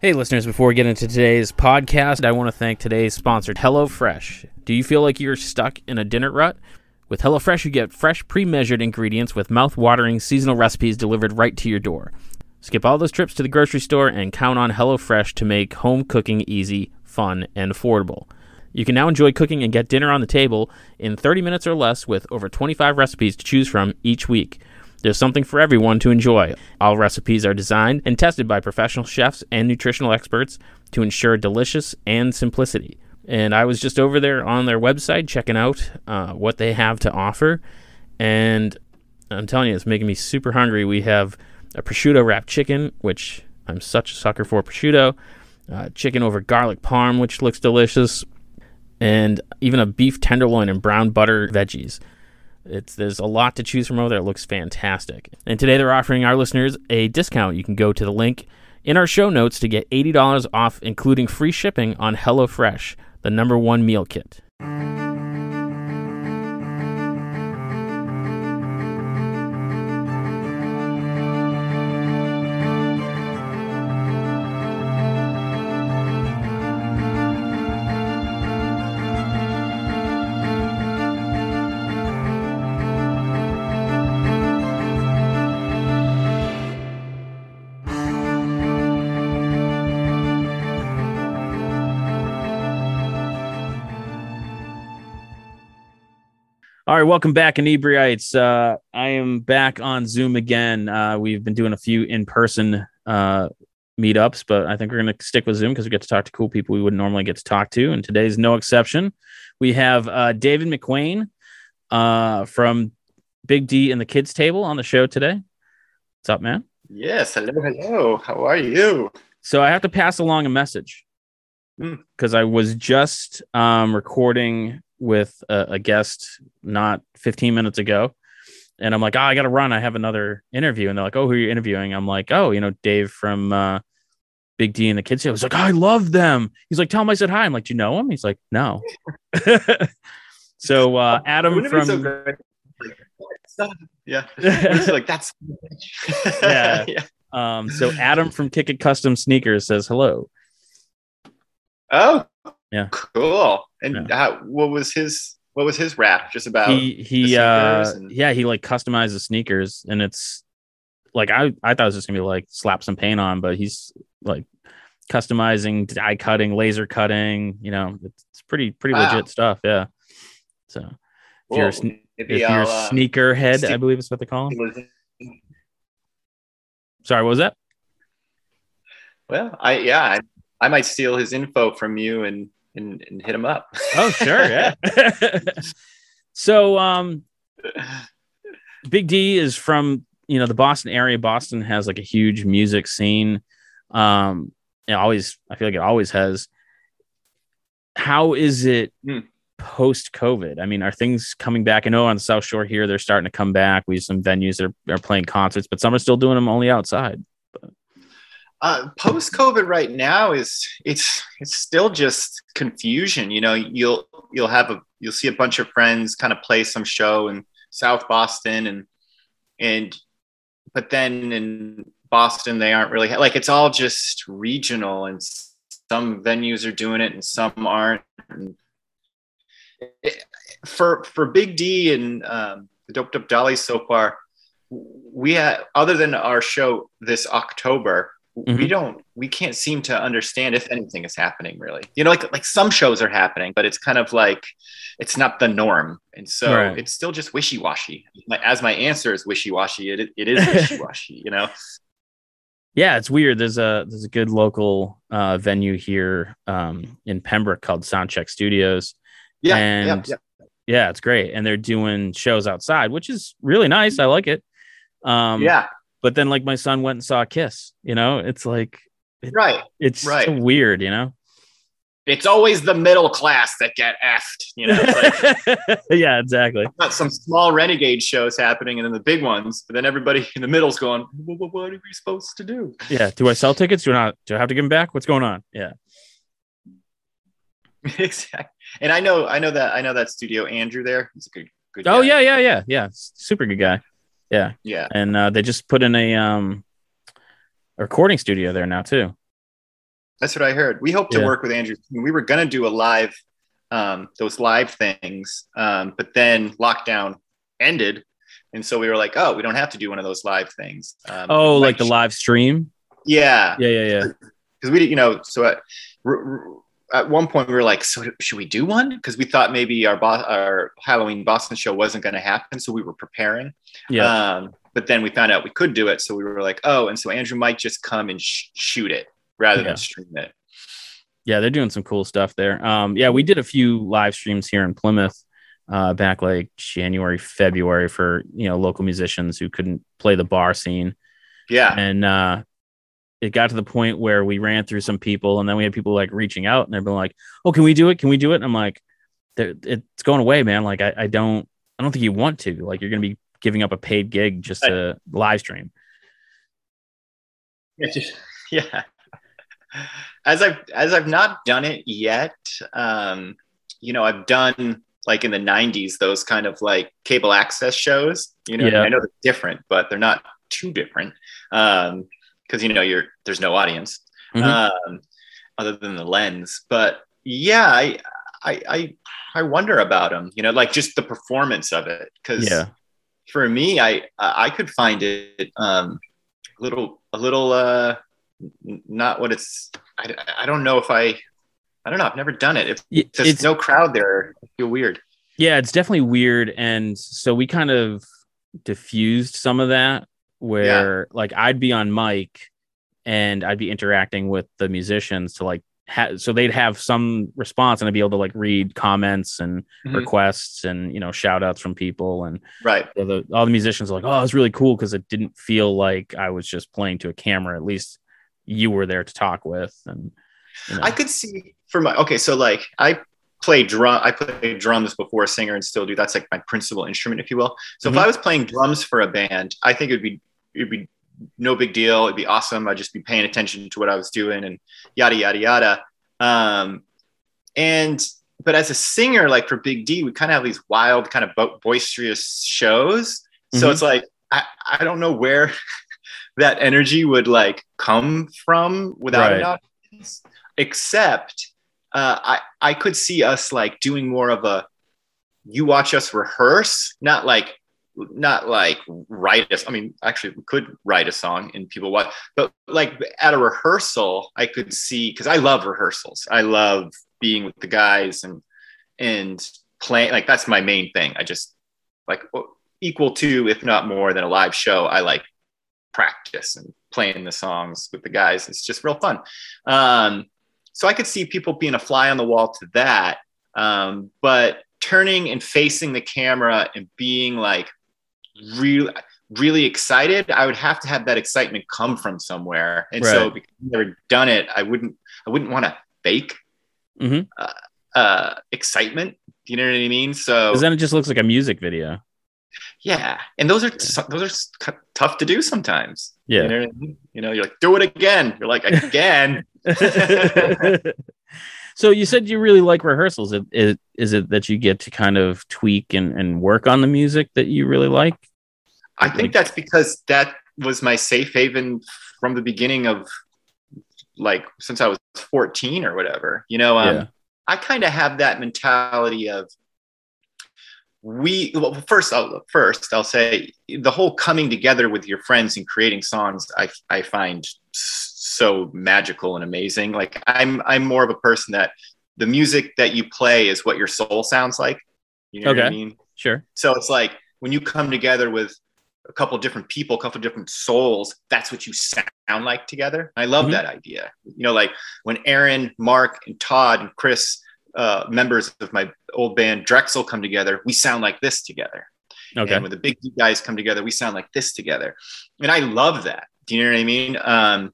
Hey, listeners, before we get into today's podcast, I want to thank today's sponsor, HelloFresh. Do you feel like you're stuck in a dinner rut? With HelloFresh, you get fresh, pre measured ingredients with mouth watering seasonal recipes delivered right to your door. Skip all those trips to the grocery store and count on HelloFresh to make home cooking easy, fun, and affordable. You can now enjoy cooking and get dinner on the table in 30 minutes or less with over 25 recipes to choose from each week. There's something for everyone to enjoy. All recipes are designed and tested by professional chefs and nutritional experts to ensure delicious and simplicity. And I was just over there on their website checking out uh, what they have to offer. And I'm telling you, it's making me super hungry. We have a prosciutto wrapped chicken, which I'm such a sucker for prosciutto, uh, chicken over garlic parm, which looks delicious, and even a beef tenderloin and brown butter veggies. It's there's a lot to choose from over there. It looks fantastic. And today they're offering our listeners a discount. You can go to the link in our show notes to get $80 off, including free shipping on HelloFresh, the number one meal kit. Right, welcome back, inebriates. Uh, I am back on Zoom again. Uh, we've been doing a few in-person uh, meetups, but I think we're going to stick with Zoom because we get to talk to cool people we wouldn't normally get to talk to, and today's no exception. We have uh, David McWane uh, from Big D and the Kids Table on the show today. What's up, man? Yes, hello, hello. How are you? So I have to pass along a message because I was just um, recording with a, a, guest not 15 minutes ago. And I'm like, oh, I got to run. I have another interview. And they're like, oh, who are you interviewing? I'm like, oh, you know, Dave from uh, Big D and the Kids. I was like, oh, I love them. He's like, tell him I said hi. I'm like, do you know him? He's like, no. so uh, Adam from. So yeah. like, that's. yeah. yeah. Um, so Adam from Ticket Custom Sneakers says hello. Oh, yeah, cool. And yeah. what was his what was his rap? Just about he he uh and... yeah he like customizes sneakers and it's like I I thought it was just gonna be like slap some paint on, but he's like customizing, die cutting, laser cutting. You know, it's, pretty pretty wow. legit stuff. Yeah. So if you're a, if you're a uh, sneaker head, I believe is what they call him. Sorry, what was that? Well, I yeah, I, I might steal his info from you and and, and hit him up. Oh, sure, yeah. so, um, Big D is from you know the Boston area. Boston has like a huge music scene. Um, it always I feel like it always has. How is it hmm. post COVID? I mean, are things coming back? I know on the South Shore here they're starting to come back. We have some venues that are, are playing concerts, but some are still doing them only outside. Uh, post COVID right now is it's it's still just confusion. You know, you'll you'll have a you'll see a bunch of friends kind of play some show in South Boston and and but then in Boston they aren't really like it's all just regional and some venues are doing it and some aren't. And for for Big D and um, the Doped Up Dolly so far, we had other than our show this October mm-hmm. we don't we can't seem to understand if anything is happening really. You know like like some shows are happening but it's kind of like it's not the norm. And so right. it's still just wishy-washy. As my answer is wishy-washy it, it is wishy-washy you know? Yeah it's weird. There's a there's a good local uh, venue here um, in pembroke called soundcheck studios. Yeah and yeah, yeah. yeah it's great. And they're doing shows outside which is really nice. I like it. Um, yeah but then like my son went and saw Kiss. You know, it's like it, right. It's right. So weird. You know. It's always the middle class that get effed, you know. Like, yeah, exactly. Got some small renegade shows happening, and then the big ones. But then everybody in the middle's going, well, "What are we supposed to do?" Yeah. Do I sell tickets? Do I not? Do I have to give them back? What's going on? Yeah. exactly. And I know, I know that, I know that studio Andrew there. He's a good, good. Oh guy. yeah, yeah, yeah, yeah. Super good guy. Yeah. Yeah. And uh, they just put in a um a recording studio there now too. That's what I heard. We hope to Yeah. work with Andrew. We were gonna do a live, um, those live things, um, but then lockdown ended, and so we were like, oh, we don't have to do one of those live things. Um, Oh, like the live stream? yeah, Yeah, yeah, yeah. because we you know, so at, r- r- at one point we were like, so should we do one? Because we thought maybe our Bo- our Halloween Boston show wasn't going to happen, so we were preparing. Yeah. Um, but then we found out we could do it, so we were like, oh, and so Andrew might just come and sh- shoot it rather Yeah. than stream it. yeah, they're doing some cool stuff there. Um, yeah, we did a few live streams here in Plymouth uh, back like January, February for you know local musicians who couldn't play the bar scene, Yeah, and uh, it got to the point where we ran through some people, and then we had people like reaching out, and they've been like, "Oh, can we do it? Can we do it?" And I'm like, "It's going away, man. Like, I, I don't, I don't think you want to. Like, you're gonna be giving up a paid gig just to live stream." Just- yeah. As I've as I've not done it yet, um, you know, I've done like in the '90s those kind of like cable access shows. You know, Yeah. I know they're different, but they're not too different because you know you're there's no audience Mhm. um, other than the lens. But yeah, I I I, I wonder about them. You know, like just the performance of it because Yeah. for me, I I could find it um, a little a little uh, not what it's. I, I don't know if I. I don't know. I've never done it. If there's It's no crowd there, I feel weird. Yeah, it's definitely weird. And so we kind of diffused some of that where like I'd be on mic and I'd be interacting with the musicians to like ha- so they'd have some response and I'd be able to like read comments and Mhm. requests and you know shout outs from people and Right. the, the, all the musicians are like oh it's really cool because it didn't feel like I was just playing to a camera at least you were there to talk with and you know. I could see for my okay. So like I play drum. I play drums before a singer and still do. That's like my principal instrument, if you will. So Mhm. if I was playing drums for a band, I think it'd be it'd be no big deal. It'd be awesome. I'd just be paying attention to what I was doing and yada yada yada. Um, and but as a singer, like for Big D, we kind of have these wild, kind of bo- boisterous shows. So Mhm. it's like I, I don't know where that energy would like come from without Right. an audience, except uh, I I could see us like doing more of a you watch us rehearse, not like not like write us. I mean, actually, we could write a song and people watch, but like at a rehearsal, I could see because I love rehearsals. I love being with the guys and and playing. Like that's my main thing. I just like equal to, if not more than a live show. I like practice and playing the songs with the guys. It's just real fun. Um, so I could see people being a fly on the wall to that. Um, but turning and facing the camera and being like really, really excited, I would have to have that excitement come from somewhere. And so because I've never done it, I wouldn't, I wouldn't want to fake Mhm. uh, uh, excitement. Do you know what I mean? So then it just looks like a music video yeah, and those are those are tough to do sometimes. Yeah. you know, I mean? you know, you're like, do it again. You're like, again. so you said you really like rehearsals. Is, is, is it that you get to kind of tweak and, and work on the music that you really like? I think that's because that was my safe haven from the beginning of like since I was 14 or whatever. You know, um, Yeah. I kind of have that mentality of we well first I'll first I'll say the whole coming together with your friends and creating songs I I find so magical and amazing. Like I'm I'm more of a person that the music that you play is what your soul sounds like. You know what I Okay. mean? Sure. So it's like when you come together with a couple different people, a couple different souls, that's what you sound like together. I love Mhm. that idea. You know, like when Aaron, Mark, and Todd and Chris, uh, members of my old band Drexel, come together, we sound like this together. Okay. And when the big guys come together, we sound like this together. And I love that. Do you know what I mean? Um,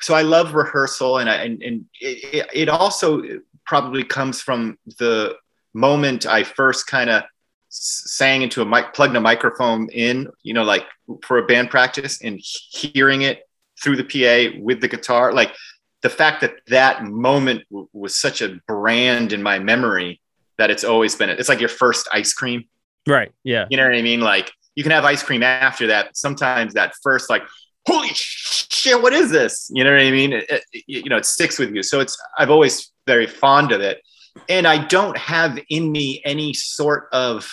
so I love rehearsal, and I and, and it, it- also probably comes from the moment I first kind of sang into a mic, plugged a microphone in, you know, like for a band practice, and hearing it through the PA with the guitar, like the fact that that moment w- was such a brand in my memory that it's always been. It's like your first ice cream. Right. Yeah. You know what I mean? Like you can have ice cream after that. Sometimes that first, like, holy shit, what is this? You know what I mean? It, it, you know, it sticks with you. So it's, I've always very fond of it. And I don't have in me any sort of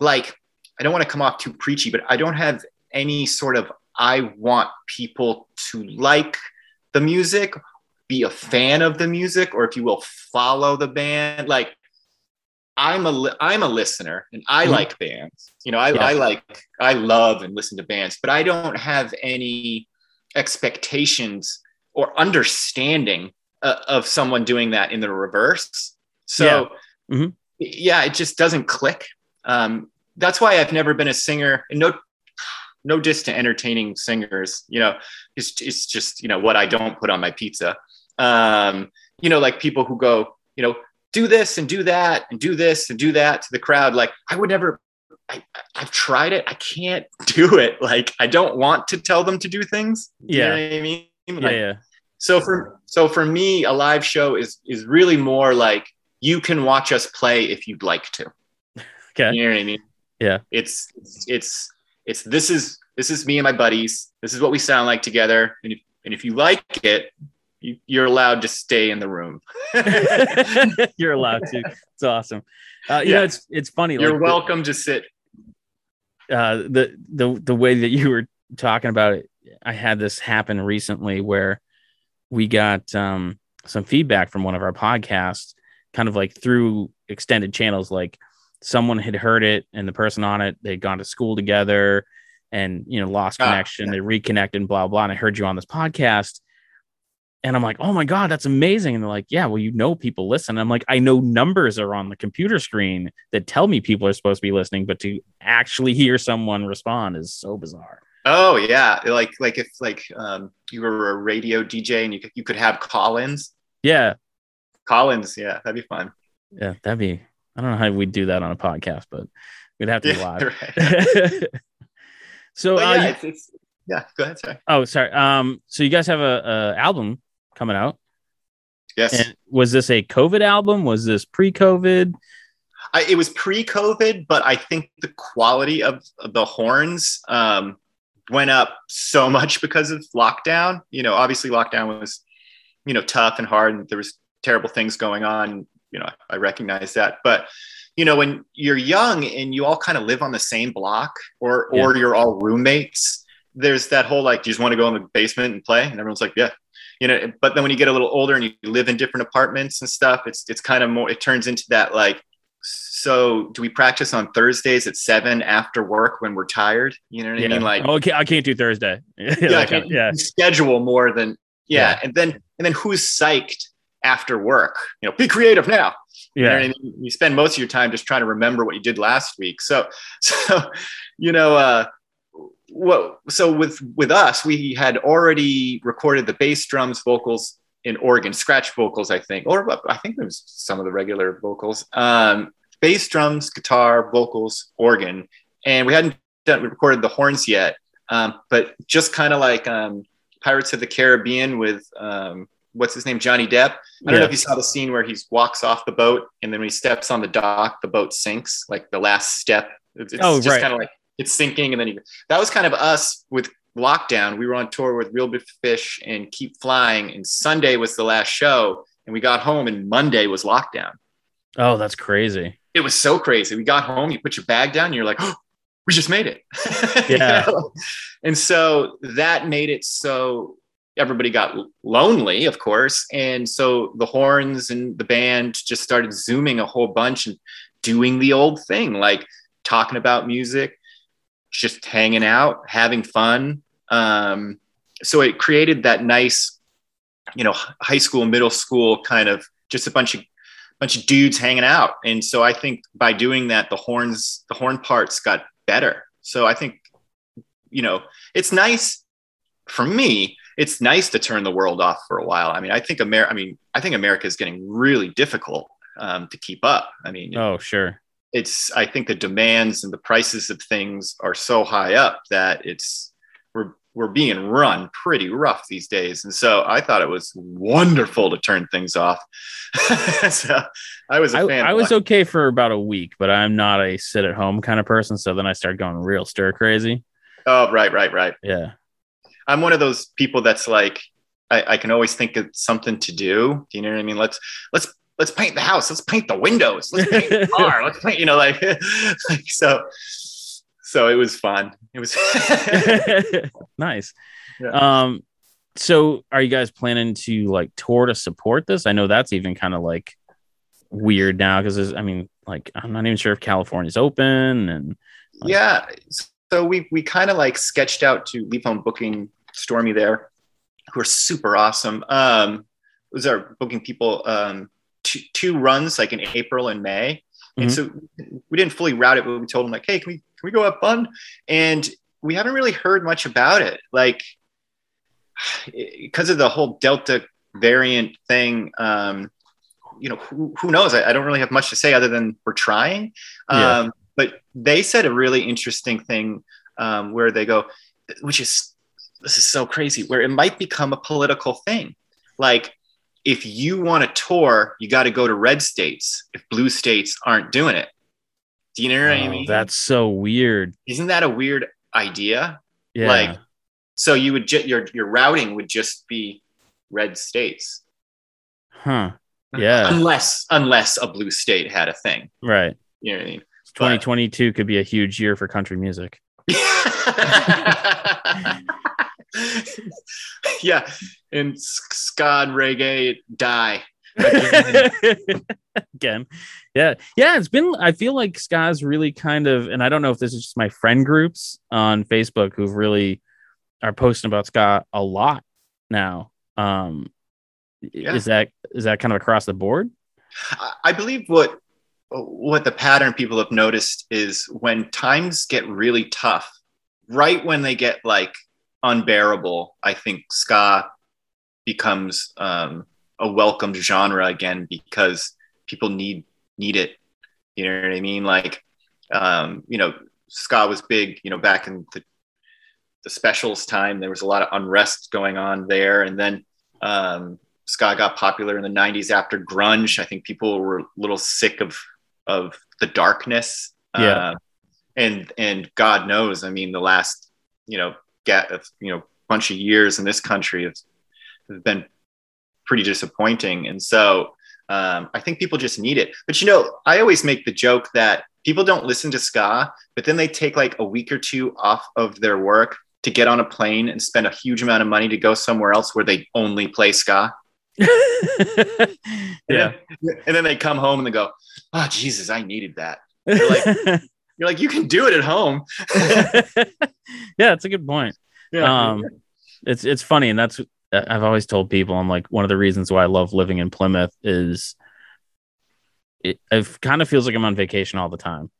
like, I don't want to come off too preachy, but I don't have any sort of, I want people to like the music, be a fan of the music, or if you will, follow the band. Like, I'm a li- I'm a listener and I mm-hmm. like bands. You know, I, yeah. I like I love and listen to bands, but I don't have any expectations or understanding uh, of someone doing that in the reverse. So yeah. Mm-hmm. yeah, it just doesn't click. Um, that's why I've never been a singer. And no, no diss to entertaining singers. You know, it's it's just you know what I don't put on my pizza. Um, you know, like people who go, you know, do this and do that and do this and do that to the crowd. Like I would never, I, have tried it. I can't do it. Like I don't want to tell them to do things. Yeah. You know I mean? Like, yeah, yeah. So for, so for me, a live show is, is really more like you can watch us play if you'd like to. Okay. You know what I mean? Yeah. It's, it's, it's, this is, this is me and my buddies. This is what we sound like together. And if, and if you like it, you, are allowed to stay in the room. you're allowed to. It's awesome. Uh, you yeah. know, it's it's funny. You're like welcome the, to sit. Uh, the the the way that you were talking about it, I had this happen recently where we got um, some feedback from one of our podcasts, kind of like through extended channels. Like someone had heard it, and the person on it they'd gone to school together, and you know lost ah, connection. Ah, yeah. They reconnected, and blah blah. And I heard you on this podcast and I'm like, oh my God, that's amazing. And they're like, yeah, well, you know, people listen. I'm like, I know numbers are on the computer screen that tell me people are supposed to be listening, but to actually hear someone respond is so bizarre. Oh yeah. Like, like if like um, you were a radio DJ and you could, you could have call-ins. Yeah. Call-ins. Yeah. That'd be fun. Yeah. That'd be, I don't know how we'd do that on a podcast, but we'd have to be live. Right. so, yeah, uh, it's, it's, yeah, go ahead. Sorry. Oh, sorry. Um, so you guys have a, a album coming out. Yes. And was this a COVID album? Was this pre-COVID? I, it was pre-COVID, but I think the quality of, of the horns um, went up so much because of lockdown. You know, obviously lockdown was, you know, tough and hard, and there was terrible things going on. You know, I recognize that, but you know, when you're young and you all kind of live on the same block, or yeah. or you're all roommates, there's that whole like, do you just want to go in the basement and play? And everyone's like, yeah, you know but then when you get a little older and you live in different apartments and stuff it's it's kind of more it turns into that like so do we practice on Thursdays at seven after work when we're tired? You know what yeah. I mean? Like, oh, okay, I can't do Thursday. yeah, like, I yeah. schedule more than yeah. yeah. and then and then who's psyched after work? You know, be creative now. Yeah, you, know I mean? you spend most of your time just trying to remember what you did last week. So, so you know, uh, well, so with with us, we had already recorded the bass drums, vocals, in organ, scratch vocals, I think, or I think there was some of the regular vocals, um, bass drums, guitar, vocals, organ, and we hadn't done, we recorded the horns yet, um, but just kind of like um, Pirates of the Caribbean with um, what's his name, Johnny Depp. I don't yeah. know if you saw the scene where he walks off the boat and then when he steps on the dock, the boat sinks, like the last step. It's, oh, just right. kind of like it's sinking and then he, that was kind of us with lockdown. We were on tour with Reel Big Fish and keep flying and sunday was the last show and we got home and monday was lockdown. Oh that's crazy. It was so crazy. We got home you put your bag down and you're like oh, we just made it. Yeah. you know? and so that made it so everybody got lonely of course and so the horns and the band just started zooming a whole bunch and doing the old thing like talking about music just hanging out, having fun. Um, so it created that nice, you know, high school, middle school kind of just a bunch of bunch of dudes hanging out. And so I think by doing that, the horns, the horn parts got better. So I think, you know, it's nice for me. It's nice to turn the world off for a while. I mean, I think America. I mean, I think America is getting really difficult um, to keep up. I mean, oh sure, it's I think the demands and the prices of things are so high up that it's we're we're being run pretty rough these days. And so I thought it was wonderful to turn things off. so I was a fan. I, I was okay for about a week, but I'm not a sit at home kind of person. So then I started going real stir crazy. Oh, right, right, right. Yeah. I'm one of those people that's like, I, I can always think of something to do. Do you know what I mean? Let's let's let's paint the house. Let's paint the windows. Let's paint the car. Let's paint. You know, like, like so. So it was fun. It was nice. Yeah. Um, so are you guys planning to like tour to support this? I know that's even kind of like weird now because I mean, like I'm not even sure if California's open and like- yeah. So we we kind of like sketched out to Leaf Home Booking Stormy there, who are super awesome. Um, those are booking people um two, two runs like in April and May, and Mhm. so we didn't fully route it, but we told them like, hey, can we can we go up fun? And we haven't really heard much about it, like because of the whole Delta variant thing. Um, you know, who, who knows? I, I don't really have much to say other than we're trying. Yeah. Um, but they said a really interesting thing um, where they go, which is this is so crazy, where it might become a political thing. Like, if you want to tour, you got to go to red states if blue states aren't doing it. Do you know what I Oh, mean? that's so weird. Isn't that a weird idea? Yeah. Like, so you would ju- your your routing would just be red states, huh. Yeah. unless unless a blue state had a thing. Right. You know what I mean? 2022 could be a huge year for country music. yeah, and s- ska reggae die. Again. Yeah. Yeah. It's been, I feel like Ska's really kind of, and I don't know if this is just my friend groups on Facebook who've really are posting about Ska a lot now. Um, Yeah. is that, is that kind of across the board? I- I believe what what the pattern people have noticed is when times get really tough, right when they get like unbearable, I think ska becomes um, a welcomed genre again because people need need it. You know what I mean? Like, um, you know, ska was big. You know, back in the the specials time, there was a lot of unrest going on there, and then um, ska got popular in the 90s after grunge i think people were a little sick of of the darkness Yeah. Uh, and and god knows i mean the last you know get you know bunch of years in this country have, have been pretty disappointing and so um, i think people just need it but you know i always make the joke that people don't listen to ska but then they take like a week or two off of their work to get on a plane and spend a huge amount of money to go somewhere else where they only play ska and yeah. then, and then they come home and they go, "Oh Jesus, I needed that." Like, you're like, you can do it at home. yeah, it's a good point. Um, it's it's funny, and that's I've always told people. I'm like one of the reasons why I love living in Plymouth is it, it kind of feels like I'm on vacation all the time.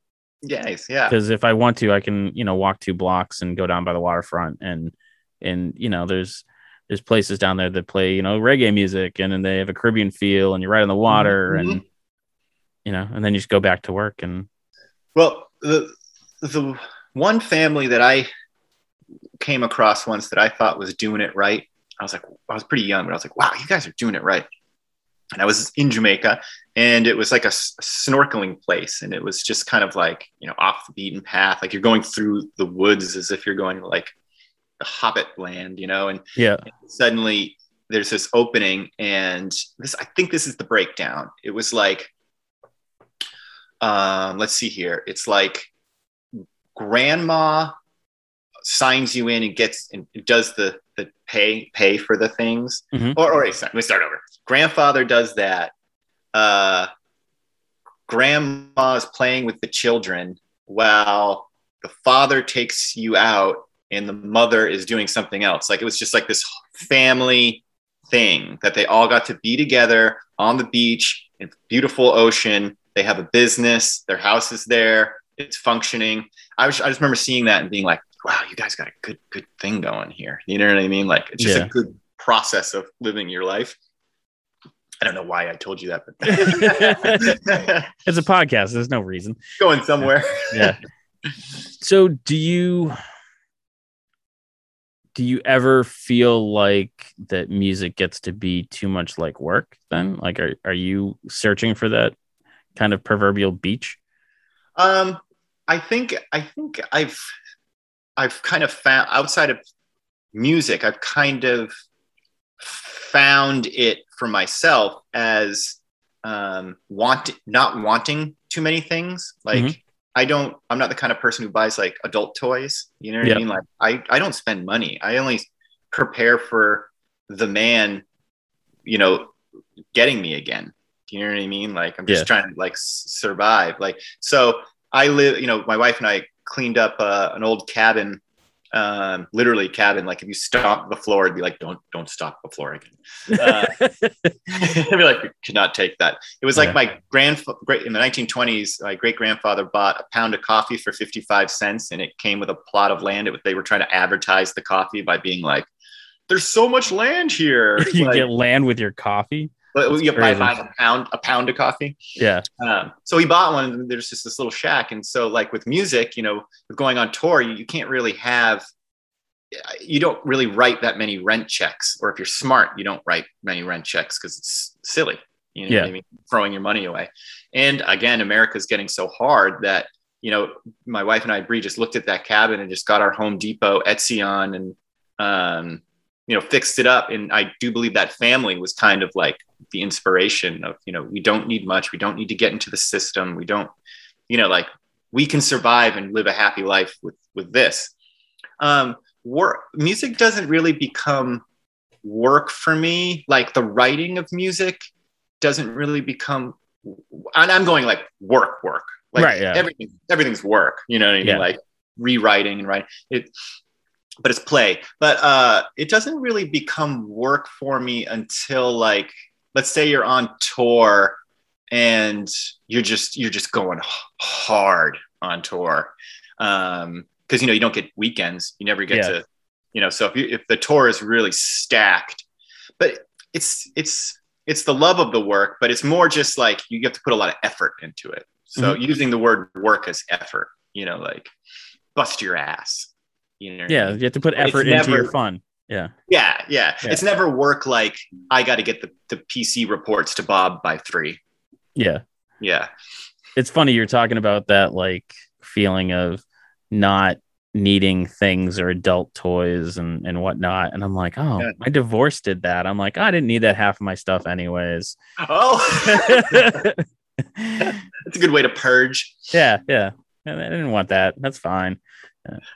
yes, yeah, Because if I want to, I can you know walk two blocks and go down by the waterfront, and and you know there's there's places down there that play you know reggae music, and then they have a Caribbean feel, and you're right on the water, Mhm. and you know, and then you just go back to work, and Well, the the one family that I came across once that I thought was doing it right. I was like, I was pretty young, but I was like, wow, you guys are doing it right. And I was in Jamaica, and it was like a, s- a snorkeling place, and it was just kind of like you know off the beaten path, like you're going through the woods as if you're going to like the Hobbit land, you know, and yeah, suddenly there's this opening and this i think this is the breakdown it was like um let's see here it's like grandma signs you in and gets and does the the pay pay for the things Mhm. or or sorry, let me start over grandfather does that uh grandma is playing with the children while the father takes you out and the mother is doing something else. Like it was just like this family thing that they all got to be together on the beach in beautiful ocean. They have a business, their house is there, it's functioning. I was I just remember seeing that and being like, wow, you guys got a good good thing going here. You know what I mean? Like it's just Yeah. a good process of living your life. I don't know why I told you that, but it's a podcast. There's no reason. going somewhere. yeah. So do you do you ever feel like that music gets to be too much like work then? Like are are you searching for that kind of proverbial beach? Um, I think I think I've I've kind of found outside of music, I've kind of found it for myself as um, want not wanting too many things. Like Mhm. I don't, I'm not the kind of person who buys like adult toys. You know what Yep. I mean? Like I, I don't spend money. I only prepare for the man, you know, getting me again. Do you know what I mean? Like I'm just Yeah. trying to like survive. Like so, I live. You know, my wife and I cleaned up uh, an old cabin. Um, literally cabin. Like if you stomp the floor, it'd be like, don't don't stomp the floor again. Uh, I'd be like, could not take that. It was like Yeah. my grandfather great in the 1920s. My great grandfather bought a pound of coffee for 55 cents, and it came with a plot of land. It, they were trying to advertise the coffee by being like, "There's so much land here." you Like, get land with your coffee. But you buy a pound a pound of coffee. Yeah. Um, so we bought one, and there's just this little shack. And so, like with music, you know, with going on tour, you, you can't really have, you don't really write that many rent checks. Or if you're smart, you don't write many rent checks because it's silly. You know Yeah. I mean? Throwing your money away. And again, America's getting so hard that, you know, my wife and I, Bree, just looked at that cabin and just got our Home Depot Etsy on and, um, you know, fixed it up. And I do believe that family was kind of like the inspiration of, you know, we don't need much. We don't need to get into the system. We don't, you know, like we can survive and live a happy life with, with this. Um, work, music doesn't really become work for me. Like the writing of music doesn't really become, and I'm going like work, work. Like Right, yeah. everything, everything's work. You know what I mean? Yeah. Like rewriting and writing it, but it's play. But uh, it doesn't really become work for me until like, let's say you're on tour and you're just you're just going hard on tour um because you know you don't get weekends you never get Yeah. to you know so if you if the tour is really stacked but it's it's it's the love of the work but it's more just like you have to put a lot of effort into it so Mm-hmm. using the word work as effort you know like bust your ass you know Yeah. You have to put effort into your fun. Yeah. yeah yeah Yeah. it's never work like i got to get the, the pc reports to bob by three Yeah. yeah It's funny you're talking about that like feeling of not needing things or adult toys and, and whatnot. And I'm like, oh, Yeah. my divorce did that. I'm like, I didn't need that half of my stuff anyways. oh That's a good way to purge. Yeah yeah. I didn't want that. That's fine.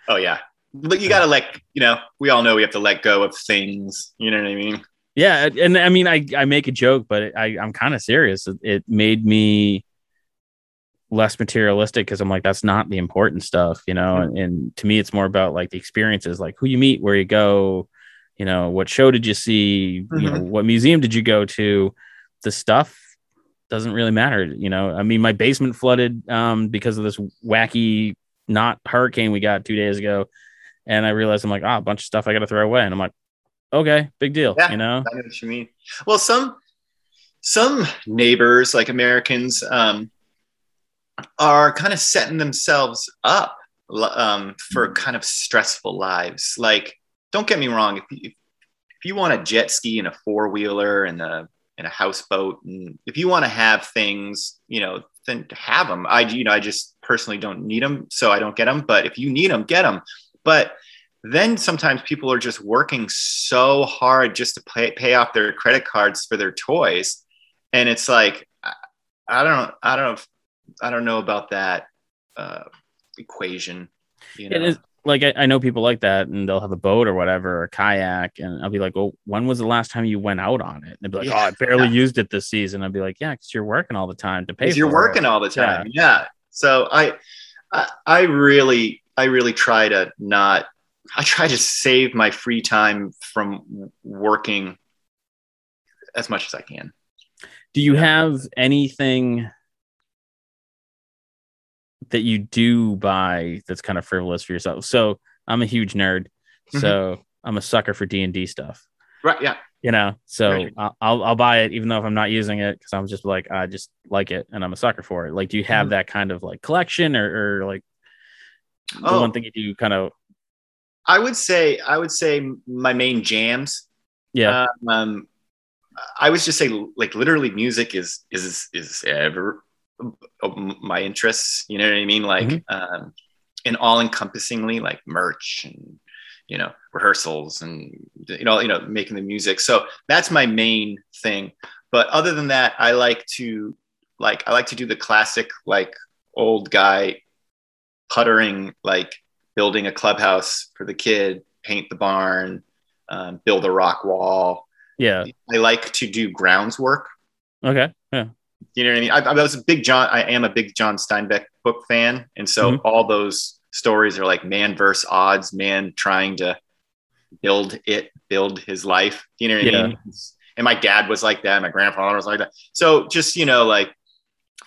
Oh yeah. But you gotta let you know, we all know we have to let go of things. You know what I mean? Yeah, and I mean, I, I make a joke, but I I'm kind of serious. It, it made me less materialistic because I'm like, that's not the important stuff, you know. And, and to me, it's more about like the experiences, like who you meet, where you go, you know, what show did you see, you know, what museum did you go to. The stuff doesn't really matter, you know. I mean, my basement flooded um because of this wacky not hurricane we got two days ago, and I realized I'm like, ah, a bunch of stuff I got to throw away, and I'm like, okay, big deal, Yeah. you know. I know what you mean. Well, some some neighbors, like Americans, um, are kind of setting themselves up um, for kind of stressful lives. Like, don't get me wrong, if you, if you want a jet ski and a four wheeler and a and a houseboat, and if you want to have things, you know, then have them. I you know I just personally don't need them, so I don't get them. But if you need them, get them. But then sometimes people are just working so hard just to pay, pay off their credit cards for their toys and it's like i, don't i don't know i don't know about that uh, equation you know It is like I, I know people like that, and they'll have a boat or whatever, or a kayak, and I'll be like, "Well, when was the last time you went out on it?" And they'll be like, Yeah. "Oh, I barely Yeah. used it this season." I'd be like, "Yeah, because you're working all the time to pay." because you're working it. all the time yeah, so I, I i really i really try to not i try to save my free time from working as much as i can Do you have anything that you do buy that's kind of frivolous for yourself? So I'm a huge nerd, Mhm. so I'm a sucker for D and D stuff. right yeah you know so Right. I'll, I'll buy it even though if i'm not using it because i'm just like i just like it and i'm a sucker for it like do you have Mhm. that kind of like collection or, or like the Oh. one thing you do kind of i would say i would say my main jams yeah um, I would just say like literally music is is is ever my interests. You know what I mean? Like Mhm. um, and all encompassingly like merch and you know rehearsals and you know you know making the music so that's my main thing but other than that i like to like i like to do the classic like old guy puttering like building a clubhouse for the kid paint the barn um, build a rock wall Yeah. i like to do grounds work Okay. Yeah. you know what I mean? I, I was a big John. I am a big John Steinbeck book fan, and so Mhm. all those stories are like man versus odds, man trying to build it, build his life. You know what Yeah. I mean? And my dad was like that. My grandfather was like that. So just you know, like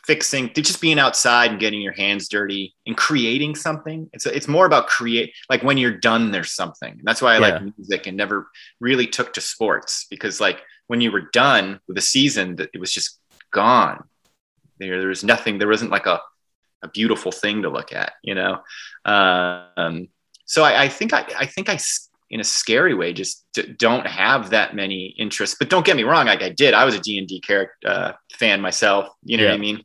fixing, just being outside and getting your hands dirty and creating something. It's it's more about create. Like when you're done, there's something. And that's why I Yeah. like music and never really took to sports because like when you were done with a season, that it was just gone. There, there was nothing. There wasn't like a, a beautiful thing to look at, you know. Um, so I, I think I, I think I, in a scary way, just don't have that many interests. But don't get me wrong, like I did. I was a D and D character uh, fan myself. You know what I mean?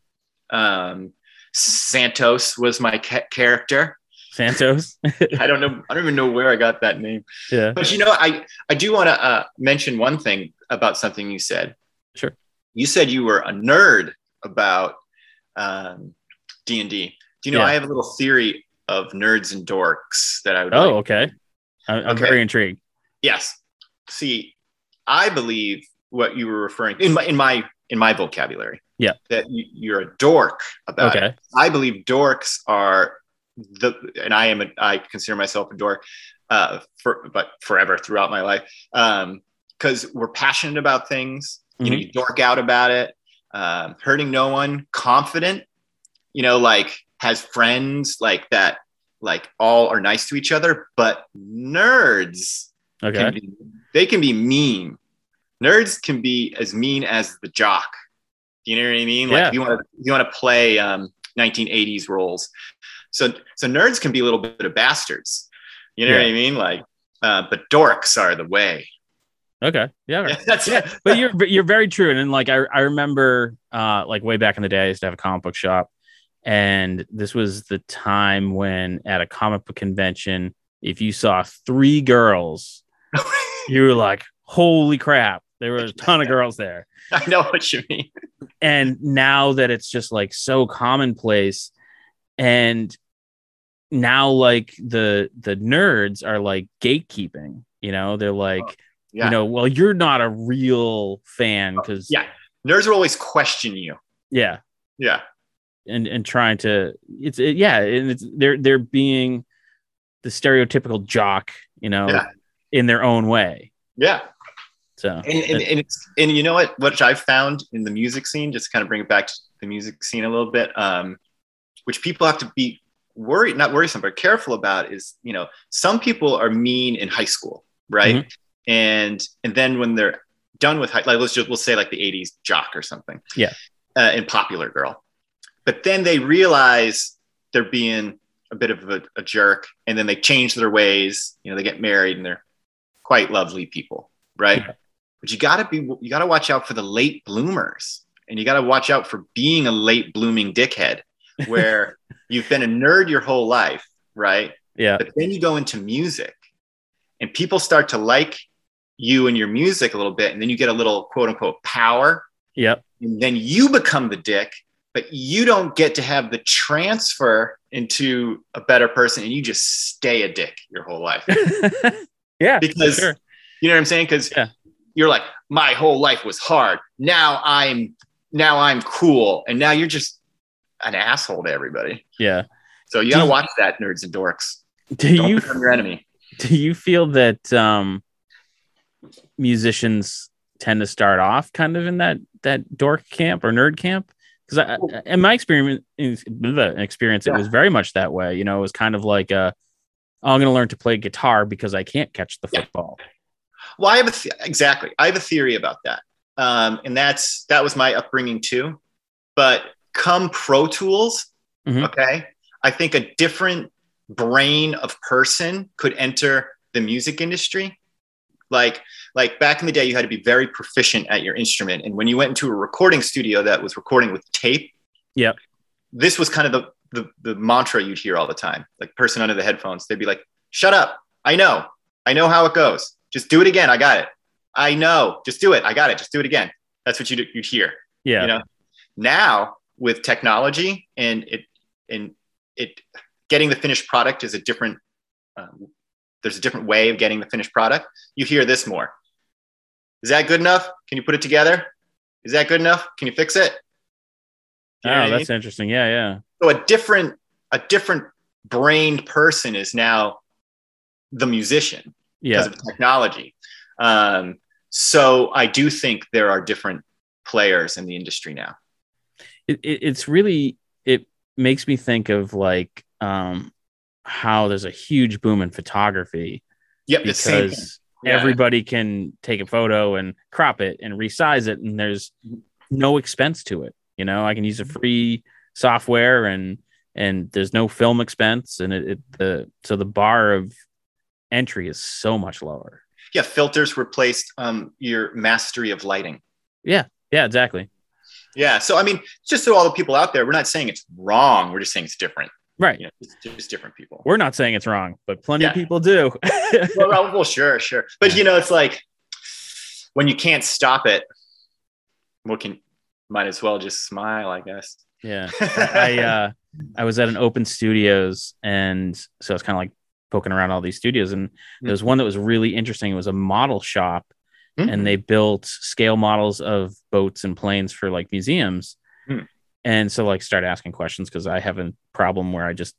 Um, Santos was my ca- character. Santos. I don't know. I don't even know where I got that name. yeah. But you know, I I do want to uh, mention one thing about something you said. Sure. You said you were a nerd about um, D and D. Do you know? Yeah. I have a little theory of nerds and dorks that I would. Oh, like- okay. I'm, Okay. very intrigued. yes. See, I believe what you were referring in my in my in my vocabulary. Yeah. That you, you're a dork about it. I believe dorks are the, and I am, a, I consider myself a dork, uh, for, but forever throughout my life, um, because we're passionate about things. You know, Mhm. you dork out about it, um, hurting no one, confident. You know, like has friends like that, like all are nice to each other, but nerds Okay. can be, they can be mean. Nerds can be as mean as the jock. You know what I mean? Like Yeah. if you want to you want to play um, 1980s roles. So so nerds can be a little bit of bastards. You know what I mean? Like, uh, but dorks are the way. Okay. Yeah. Yeah, that's yeah, but you're you're very true. And then like I I remember uh like way back in the day, I used to have a comic book shop, and this was the time when at a comic book convention, if you saw three girls, you were like, "Holy crap!" There were a ton of girls there. I know what you mean. And now that it's just like so commonplace, and now like the the nerds are like gatekeeping. You know, they're like, oh, Yeah. you know, well, you're not a real fan oh, because yeah. Nerds will always question you. yeah Yeah. And and trying to it's it, yeah and it's they're they're being the stereotypical jock you know Yeah. in their own way Yeah. so and, and, and it's and you know what what I've found in the music scene, just to kind of bring it back to the music scene a little bit, um, which people have to be worried, not worrisome, but careful about is you know some people are mean in high school, right? Mm-hmm. And and then when they're done with high, like let's just we'll say like the '80s jock or something, Yeah. uh, and popular girl, but then they realize they're being a bit of a, a jerk, and then they change their ways. You know, they get married and they're quite lovely people, right? Yeah. But you gotta be you gotta watch out for the late bloomers, and you gotta watch out for being a late blooming dickhead, where you've been a nerd your whole life, right? yeah But then you go into music, and people start to like you and your music a little bit, and then you get a little quote unquote power, yep and then you become the dick, but you don't get to have the transfer into a better person, and you just stay a dick your whole life yeah because sure. you know what I'm saying? Because Yeah. you're like, my whole life was hard. Now I'm now I'm cool, and now you're just an asshole to everybody. yeah So you gotta Do- watch that, nerds and dorks. do Don't you become your enemy. do you feel that um musicians tend to start off kind of in that that dork camp or nerd camp because I, in my experience experience it was very much that way you know it was kind of like uh i'm going to learn to play guitar because i can't catch the Yeah. football Well, I have a th- exactly. I have a theory about that, um, and that's that was my upbringing too. But come Pro Tools, Mhm. okay, I think a different brain of person could enter the music industry. Like like back in the day, you had to be very proficient at your instrument, and when you went into a recording studio that was recording with tape, Yep. this was kind of the the the mantra you'd hear all the time. Like person under the headphones, they'd be like, "Shut up! I know, I know how it goes. Just do it again. I got it. I know. Just do it. I got it. Just do it again." That's what you'd you'd hear. Yeah. You know, now with technology and it and it getting the finished product is a different. Um, there's a different way of getting the finished product. You hear this more. Is that good enough? Can you put it together? Is that good enough? Can you fix it? You oh, what I that's interesting. Yeah, yeah. so a different a different brained person is now the musician because of technology um, so i do think there are different players in the industry now It, it, it's really it makes me think of like um how there's a huge boom in photography yep the same thing. because Yeah. everybody can take a photo and crop it and resize it and there's no expense to it you know? I can use a free software and and there's no film expense and it, it the so the bar of entry is so much lower. Yeah filters replaced um, your mastery of lighting. Yeah yeah exactly. Yeah so i mean just so all the people out there we're not saying it's wrong we're just saying it's different right. You know it's just different people. We're not saying it's wrong but plenty of people do. Well, well, sure sure. But you know it's like when you can't stop it what can might as well just smile i guess. Yeah. I uh I was at an open studios and so I was kind of like poking around all these studios and there was one that was really interesting. It was a model shop and they built scale models of boats and planes for like museums. Hmm. And so like start asking questions because I have a problem where I just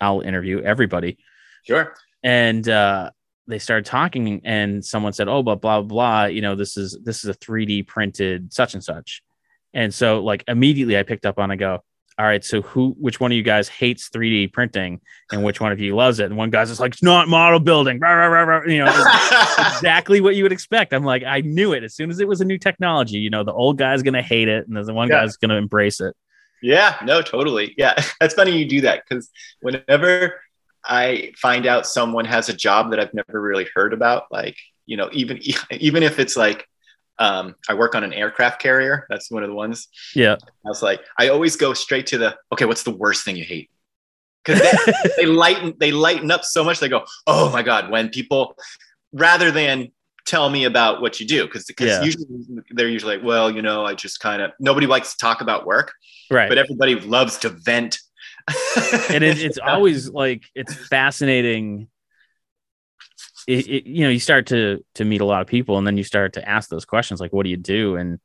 I'll interview everybody. sure And uh they started talking and someone said, Oh, but blah blah blah, you know, this is this is a 3D printed such and such. And so like immediately I picked up on I go, all right, so who which one of you guys hates 3D printing and which one of you loves it? And one guy's just like, it's not model building, rah, rah, rah, rah," you know, exactly what you would expect. I'm like, I knew it as soon as it was a new technology. You know, the old guy's gonna hate it, and the one Yeah. guy's gonna embrace it. Yeah, no, totally. Yeah, that's funny you do that because whenever I find out someone has a job that I've never really heard about, like you know, even even if it's like um, I work on an aircraft carrier, that's one of the ones. Yeah, I was like, I always go straight to the okay. What's the worst thing you hate? Because they, they lighten they lighten up so much. They go, oh my god, when people rather than tell me about what you do because Yeah. usually they're usually like, well, you know, I just kind of nobody likes to talk about work right. but everybody loves to vent. and it, it's always like it's fascinating. It, it, you know, you start to to meet a lot of people, and then you start to ask those questions, like, "What do you do?" And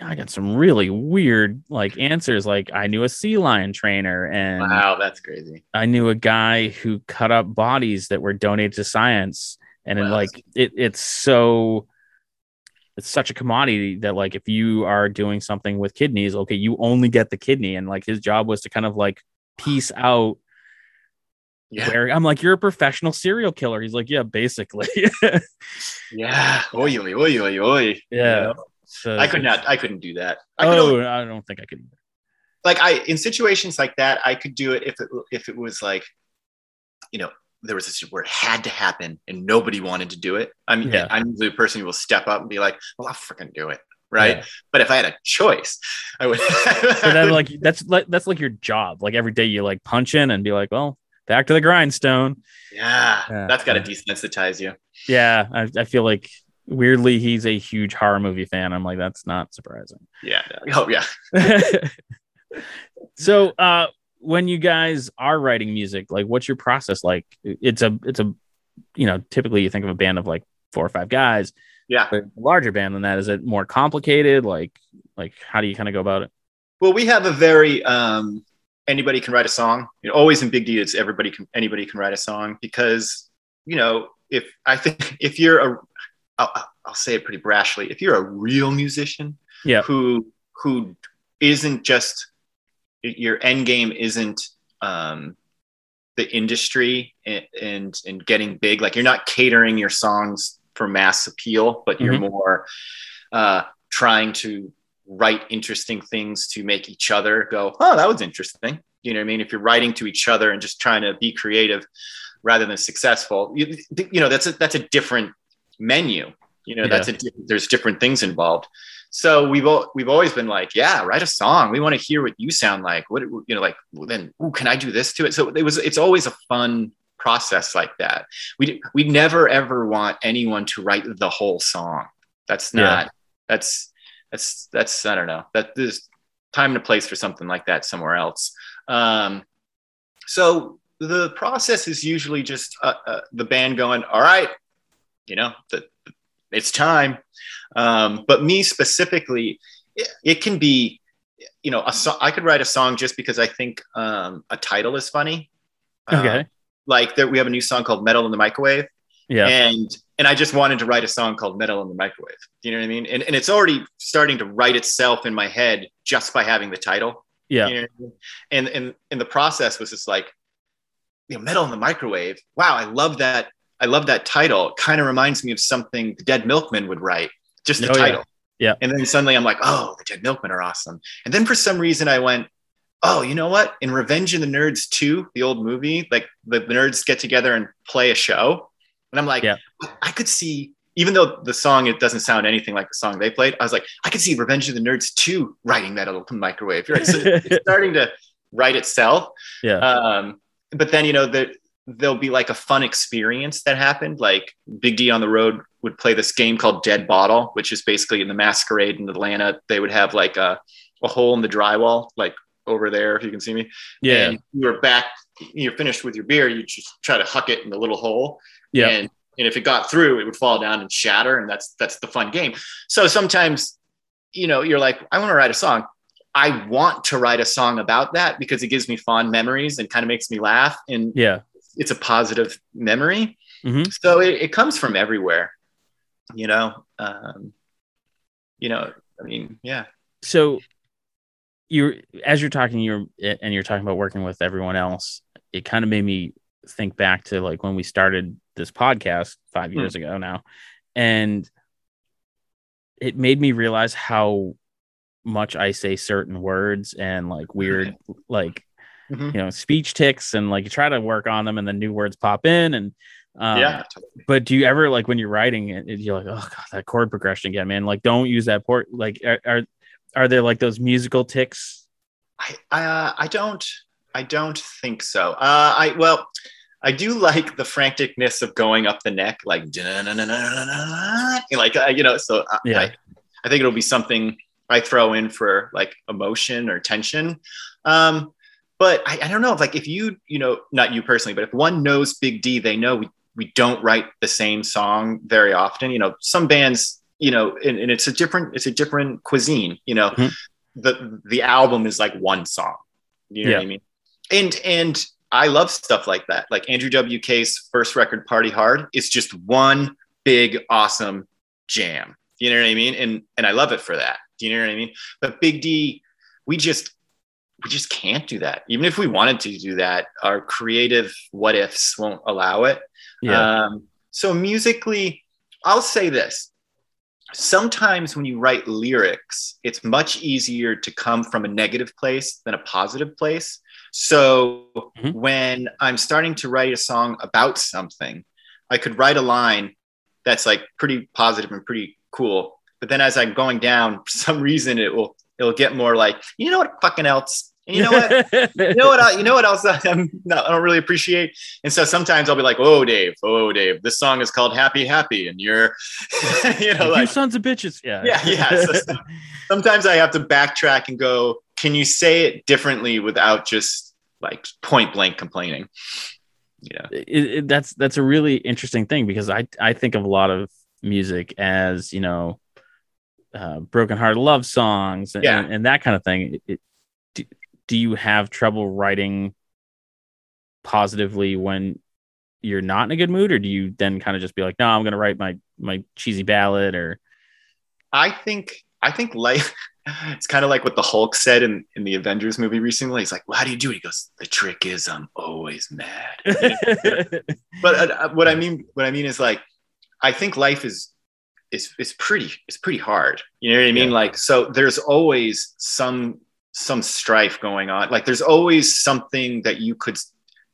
I got some really weird like answers. Like, I knew a sea lion trainer, and wow, that's crazy. I knew a guy who cut up bodies that were donated to science, and it, like it, it's so it's such a commodity that like if you are doing something with kidneys, okay, you only get the kidney, and like his job was to kind of like piece out Yeah, where I'm like, you're a professional serial killer. He's like, yeah, basically, yeah. Oy, oy, oy, oy. yeah. You know? So- I could not. I couldn't do that. I Oh, only- I don't think I could. Either. like I in situations like that, I could do it if it if it was like, you know, there was this where it had to happen and nobody wanted to do it. I mean, Yeah. I'm usually the person who will step up and be like, "Well, I'll freaking do it." Right. Yeah. But if I had a choice, I would. But then like that's like that's like your job. Like every day you like punch in and be like, well, back to the grindstone. yeah, Yeah. that's got to desensitize you. Yeah, I, I feel like weirdly he's a huge horror movie fan. I'm like, that's not surprising. Yeah. Oh yeah. so uh when you guys are writing music, like what's your process like? It's a it's a you know, typically you think of a band of like four or five guys, Yeah. but a larger band than that. Is it more complicated? Like like how do you kind of go about it? Well, we have a very um, anybody can write a song. You know, always in Big D, it's everybody can anybody can write a song because you know if I think if you're a I'll, I'll say it pretty brashly if you're a real musician Yeah. who who isn't just your end game isn't um, the industry and, and and getting big like you're not catering your songs for mass appeal but you're Mhm. more uh, trying to write interesting things to make each other go oh that was interesting you know what i mean if you're writing to each other and just trying to be creative rather than successful you, you know that's a that's a different menu you know that's a there's different things involved so we've we've always been like, yeah, write a song. We want to hear what you sound like. What you know, like well, then, ooh, can I do this to it? So it was. It's always a fun process like that. We we never ever want anyone to write the whole song. That's not. Yeah. That's that's that's I don't know. That there's time and a place for something like that somewhere else. Um, so the process is usually just uh, uh, the band going, all right, you know, the, it's time. Um, but me specifically, it, it, can be, you know, a so- I could write a song just because I think um, a title is funny. Okay. Um, like there, we have a new song called Metal in the Microwave. Yeah. And and I just wanted to write a song called Metal in the Microwave. You know what I mean? And, and it's already starting to write itself in my head just by having the title. Yeah. You know I mean? And and and the process was just like, you know, Metal in the Microwave. Wow, I love that. I love that title. It kind of reminds me of something the Dead Milkmen would write. Just the oh, title. Yeah. yeah. And then suddenly I'm like, oh, the Dead Milkmen are awesome. And then for some reason I went, oh, you know what? In Revenge of the Nerds 2, the old movie, like the nerds get together and play a show. And I'm like, yeah. I could see, even though the song it doesn't sound anything like the song they played, I was like, I could see Revenge of the Nerds 2 writing that little microwave. Right. So it's starting to write itself. Yeah. Um, but then you know that there'll be like a fun experience that happened. Like Big D on the road would play this game called Dead Bottle, which is basically in the masquerade in Atlanta. They would have like a, a hole in the drywall, like over there, if you can see me. Yeah. And you were back, you're finished with your beer, you just try to huck it in the little hole. Yeah. And, and if it got through, it would fall down and shatter. And that's that's the fun game. So sometimes, you know, you're like, I want to write a song. I want to write a song about that because it gives me fond memories and kind of makes me laugh. And yeah, it's a positive memory. Mm-hmm. So it, it, comes from everywhere, you know. Um, you know, I mean, yeah. So you're as you're talking, you're and you're talking about working with everyone else. It kind of made me think back to like when we started this podcast five hmm. years ago now, and it made me realize how much I say certain words and like weird, like mm-hmm. you know, speech ticks and like you try to work on them and then new words pop in and um, yeah. But do you ever like when you're writing it, you're like, oh god, that chord progression again, man. Like, don't use that port. Like, are are, are there like those musical ticks? I uh, I don't I don't think so. Uh, I well. I do like the franticness of going up the neck, like like uh, you know. So yeah. I, I think it'll be something I throw in for like emotion or tension. Um, but I, I don't know if like if you, you know, not you personally, but if one knows Big D, they know we, we don't write the same song very often. You know, some bands, you know, and, and it's a different, it's a different cuisine, you know, mm-hmm. the, the album is like one song, you know yeah. what I mean? And, and I love stuff like that. Like Andrew WK's first record Party Hard is just one big, awesome jam. You know what I mean? And, and I love it for that. Do you know what I mean? But Big D, we just we just can't do that. Even if we wanted to do that, our creative what ifs won't allow it. Yeah. Um, so musically, I'll say this. Sometimes when you write lyrics, it's much easier to come from a negative place than a positive place. So mm-hmm. when I'm starting to write a song about something, I could write a line that's like pretty positive and pretty cool but then as I'm going down, for some reason it will it'll get more like, you know what fucking else? And you know what? you know what? I, you know what else I'm not, I don't really appreciate. And so sometimes I'll be like, "Oh, Dave, oh, Dave, this song is called Happy Happy," and you're, you know, like you sons of bitches. Yeah, yeah, yeah. So sometimes I have to backtrack and go, "Can you say it differently without just like point blank complaining?" Yeah, it, it, that's that's a really interesting thing because I I think of a lot of music as you know uh, broken heart love songs and, yeah. and, and, that kind of thing. It, do, do you have trouble writing positively when you're not in a good mood, or do you then kind of just be like, no, I'm going to write my my cheesy ballad? Or I think I think life. It's kind of like what the Hulk said in, in the Avengers movie recently. He's like, well, how do you do it? He goes, the trick is I'm always mad. but uh, what I mean, what I mean is like, I think life is is is pretty it's pretty hard. You know what I mean? Yeah. Like so there's always some some strife going on. Like there's always something that you could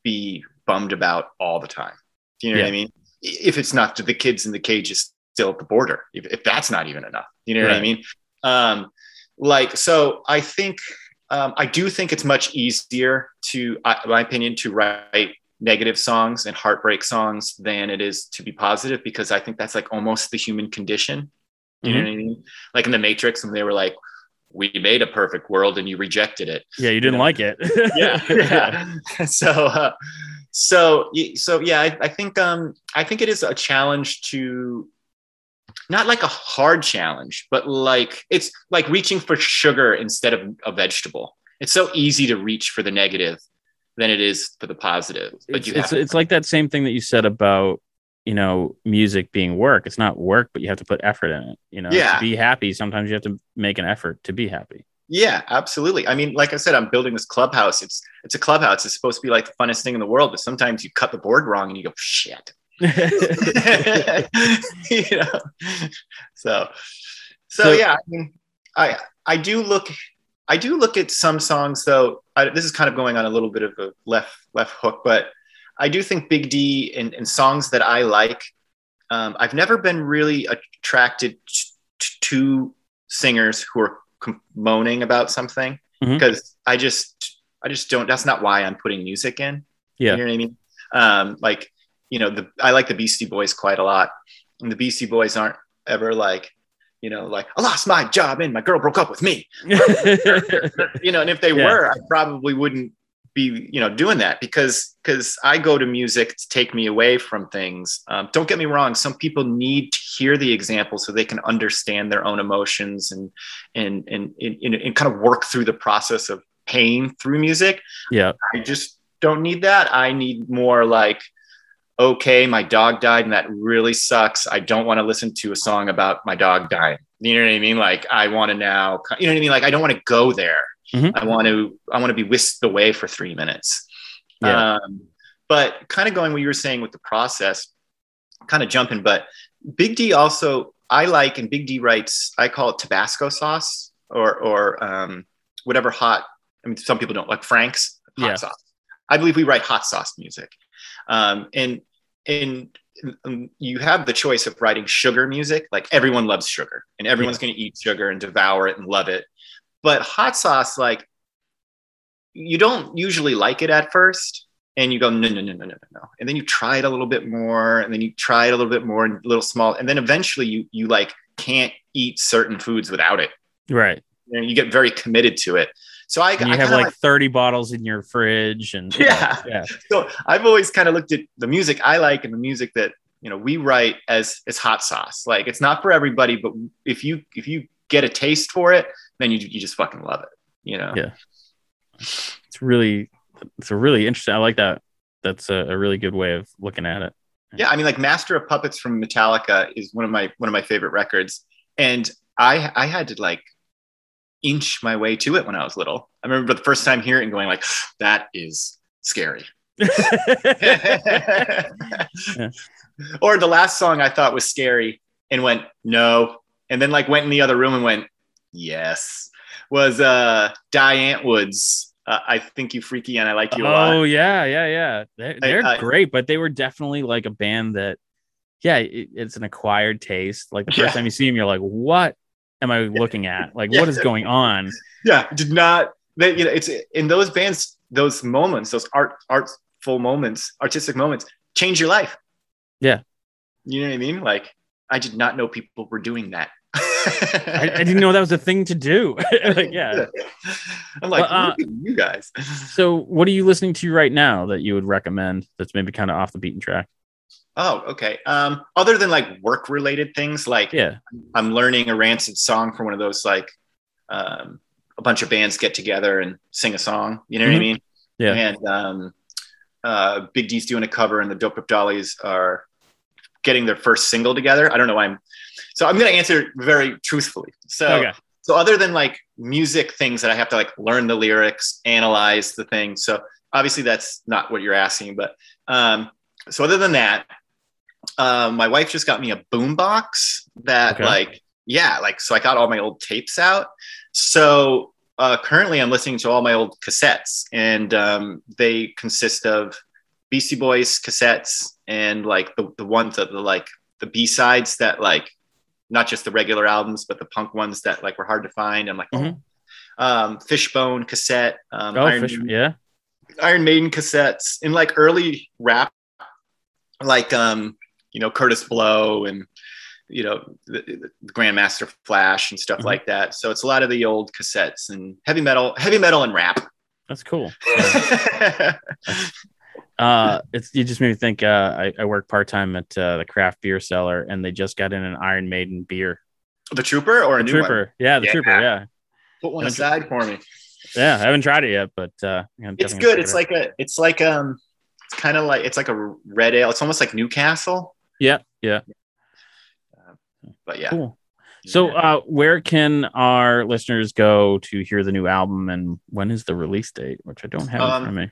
be bummed about all the time. Do you know yeah. what I mean? If it's not the kids in the cages still at the border, if, if that's not even enough. You know right. what I mean? Um, like, so I think, um, I do think it's much easier to, uh, my opinion, to write negative songs and heartbreak songs than it is to be positive because I think that's like almost the human condition. You know Mhm. what I mean? Like in the Matrix, when they were like, "We made a perfect world and you rejected it." Yeah, you didn't Yeah. like it. Yeah, yeah. so, uh, so, so yeah, I, I think, um, I think it is a challenge to, not like a hard challenge, but like it's like reaching for sugar instead of a vegetable. It's so easy to reach for the negative than it is for the positive. But it's, you it's, it's like that same thing that you said about you know music being work it's not work but you have to put effort in it you know Yeah. to be happy sometimes you have to make an effort to be happy Yeah, absolutely. I mean, like I said, I'm building this clubhouse. It's it's a clubhouse. It's supposed to be like the funnest thing in the world, but sometimes you cut the board wrong and you go shit. you know. So, so, So- yeah, I mean, I I do look I do look at some songs though. I, this is kind of going on a little bit of a left left hook, but I do think Big D and, and songs that I like. Um, I've never been really attracted to singers who are moaning about something because I just I just don't. That's not why I'm putting music in. Yeah. you know what I mean. Um, like you know, the I like the Beastie Boys quite a lot, and the Beastie Boys aren't ever like, you know, like I lost my job and my girl broke up with me. You know, and if they Yeah. were, I probably wouldn't be you know doing that because because I go to music to take me away from things. Um, don't get me wrong; some people need to hear the example so they can understand their own emotions and and and and, and kind of work through the process of pain through music. yeah I just don't need that. I need more like, okay, my dog died and that really sucks. I don't want to listen to a song about my dog dying. You know what I mean? Like I want to now, you know what I mean? Like I don't want to go there. Mhm. I want to, I want to be whisked away for three minutes. Yeah. Um, but kind of going what you were saying with the process, kind of jumping, but Big D also, I like, and Big D writes, I call it Tabasco sauce or, or um, whatever hot, I mean, some people don't like Frank's hot Yeah. sauce. I believe we write hot sauce music. Um, and, and you have the choice of writing sugar music. Like everyone loves sugar and everyone's going to eat sugar and devour it and love it. But hot sauce, like you don't usually like it at first and you go, no, no, no, no, no, no. And then you try it a little bit more and then you try it a little bit more and little small. And then eventually you, you like can't eat certain foods without it. right know, you get very committed to it. So I, and you I have kinda like 30 bottles in your fridge and Yeah. yeah so I've always kind of looked at the music I like and the music that you know we write as as hot sauce. Like it's not for everybody, but if you if you get a taste for it, then you you just fucking love it. You know. Yeah. it's really it's a really interesting i like that that's a, a really good way of looking at it Yeah, I mean, like Master of Puppets from Metallica is one of my one of my favorite records, and I I had to like inch my way to it when I was little. I remember the first time hearing it and going like, that is scary. Or the last song I thought was scary and went no, and then like went in the other room and went yes. Was uh Die Antwoord. Uh, I think you freaky and I like you a lot. oh yeah yeah yeah they're, they're I- great but they were definitely like a band that yeah it, it's an acquired taste like the first Yeah. time you see them you're like what am i looking at? Like Yeah. what is going on? Yeah did not they, you know it's in those bands those moments those art artful moments artistic moments change your life. Yeah. you know what i mean? Like i did not know people were doing that. I, I didn't know that was a thing to do. Like yeah. I'm like Well, uh, you guys. so what are you listening to right now that you would recommend that's maybe kind of off the beaten track oh okay. Um other than like work related things like yeah. I'm learning a rancid song from one of those like um a bunch of bands get together and sing a song you know what i Mhm. mean? Yeah. and um uh big d's doing a cover and the dope up dollies are getting their first single together. I don't know why i'm so i'm going to answer very truthfully. So okay. so other than like music things that i have to like learn the lyrics analyze the thing so obviously that's not what you're asking but um so other than that um my wife just got me a boom box that Okay. like yeah like so i got all my old tapes out so uh currently i'm listening to all my old cassettes and um they consist of beastie boys cassettes and like the, the ones that the like the b-sides that like not just the regular albums, but the punk ones that like were hard to find. I'm like, Mhm. oh, um, Fishbone cassette, um, Oh, Iron, fish, yeah. Iron Maiden cassettes, in like early rap, like um, you know Kurtis Blow and you know the, the Grandmaster Flash and stuff Mhm. like that. So it's a lot of the old cassettes and heavy metal, heavy metal and rap. That's cool. Uh, it's you just made me think. Uh, I, I work part time at uh, the craft beer cellar, and they just got in an Iron Maiden beer. the Trooper or a The new one? trooper, yeah, the Yeah. trooper, yeah, Put one aside for me. yeah. I haven't tried it yet, but uh, It's good. It's check like a. It's like um. It's kind of like it's like a red ale. It's almost like Newcastle. Out. yeah, But yeah, yeah. cool. So, uh, where can our listeners go to hear the new album, and when is the release date? Which I don't have in Um, front of me.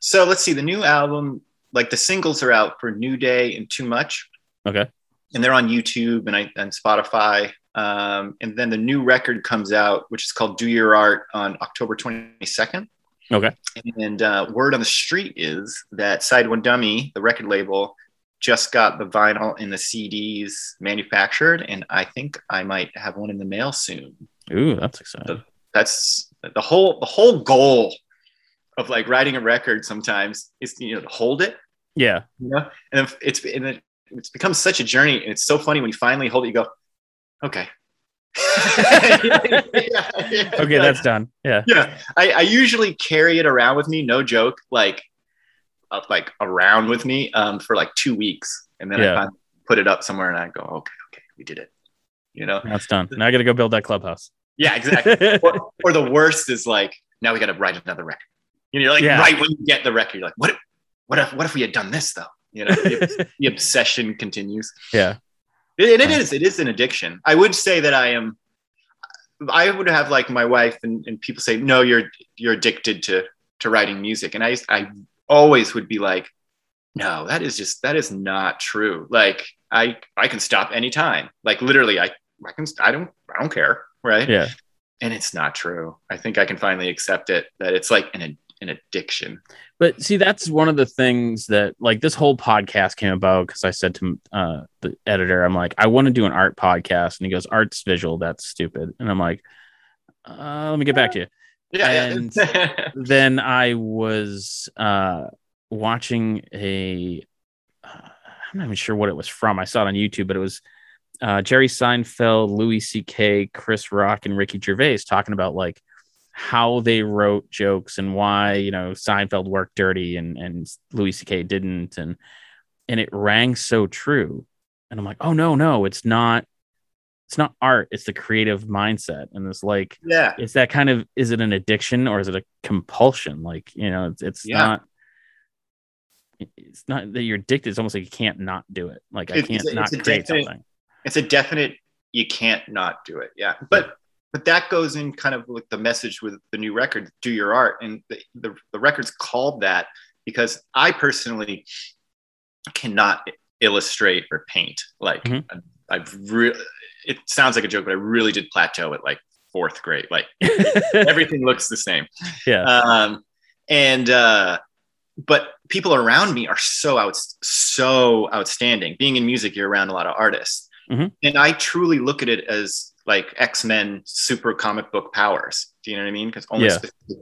So let's see. The new album, like the singles are out for New Day and Too Much. Okay. And they're on YouTube and I and Spotify. Um, and then the new record comes out, which is called Do Your Art on October 22nd. Okay. And uh, word on the street is that Side One Dummy, the record label, just got the vinyl and the CDs manufactured, and I think I might have one in the mail soon. Ooh, that's exciting. That's the whole the whole goal of like writing a record. Sometimes is you know to hold it, Yeah, you know, and it's and it, it's become such a journey, and it's so funny when you finally hold it. You go, okay. okay, that's done. Yeah, yeah I, I usually carry it around with me no joke like uh, like around with me um, for like two weeks. And then Yeah. i put it up somewhere and i go okay okay we did it. You know? That's done. Now I got to go build that clubhouse. yeah exactly. Or, or the worst is like now we got to write another record. You know like Yeah. right when you get the record you're like what if, what if what if we had done this though? You know the, the obsession continues. Yeah, and it is it is an addiction. I would say that i am i would have like my wife and, and people say no you're you're addicted to to writing music. And i i always would be like no that is just that is not true. Like i i can stop anytime. Like literally i i can i don't i don't care right? Yeah. and it's not true. I think i can finally accept it that it's like an an addiction. But see, that's one of the things that like this whole podcast came about because I said to uh, the editor, I'm like, I want to do an art podcast, and he goes, "Art's visual, that's stupid," and I'm like, uh, "Let me get back to you." Yeah, And- yeah. then I was uh, watching a, uh, I'm not even sure what it was from. I saw it on YouTube, but it was uh, Jerry Seinfeld, Louis C.K., Chris Rock, and Ricky Gervais talking about like how they wrote jokes and why you know Seinfeld worked dirty and and Louis C.K. didn't, and and it rang so true. And I'm like, oh no, no, it's not. It's not art. It's the creative mindset, and it's like yeah. is that kind of is it an addiction or is it a compulsion? Like you know it's, it's Yeah. not it's not that you're addicted it's almost like you can't not do it. Like i It's- can't it's not it's create definite- something. it's a definite you can't not do it. Yeah. But but that goes in kind of with the message with the new record do your art. And the, the, the record's called that because i personally cannot illustrate or paint. Like Mhm. i've really it sounds like a joke but i really did plateau at like fourth grade like everything looks the same yeah um, and uh, but people around me are so out so outstanding. Being in music, you're around a lot of artists, Mhm. and I truly look at it as like X Men super comic book powers. Do you know what I mean? Because almost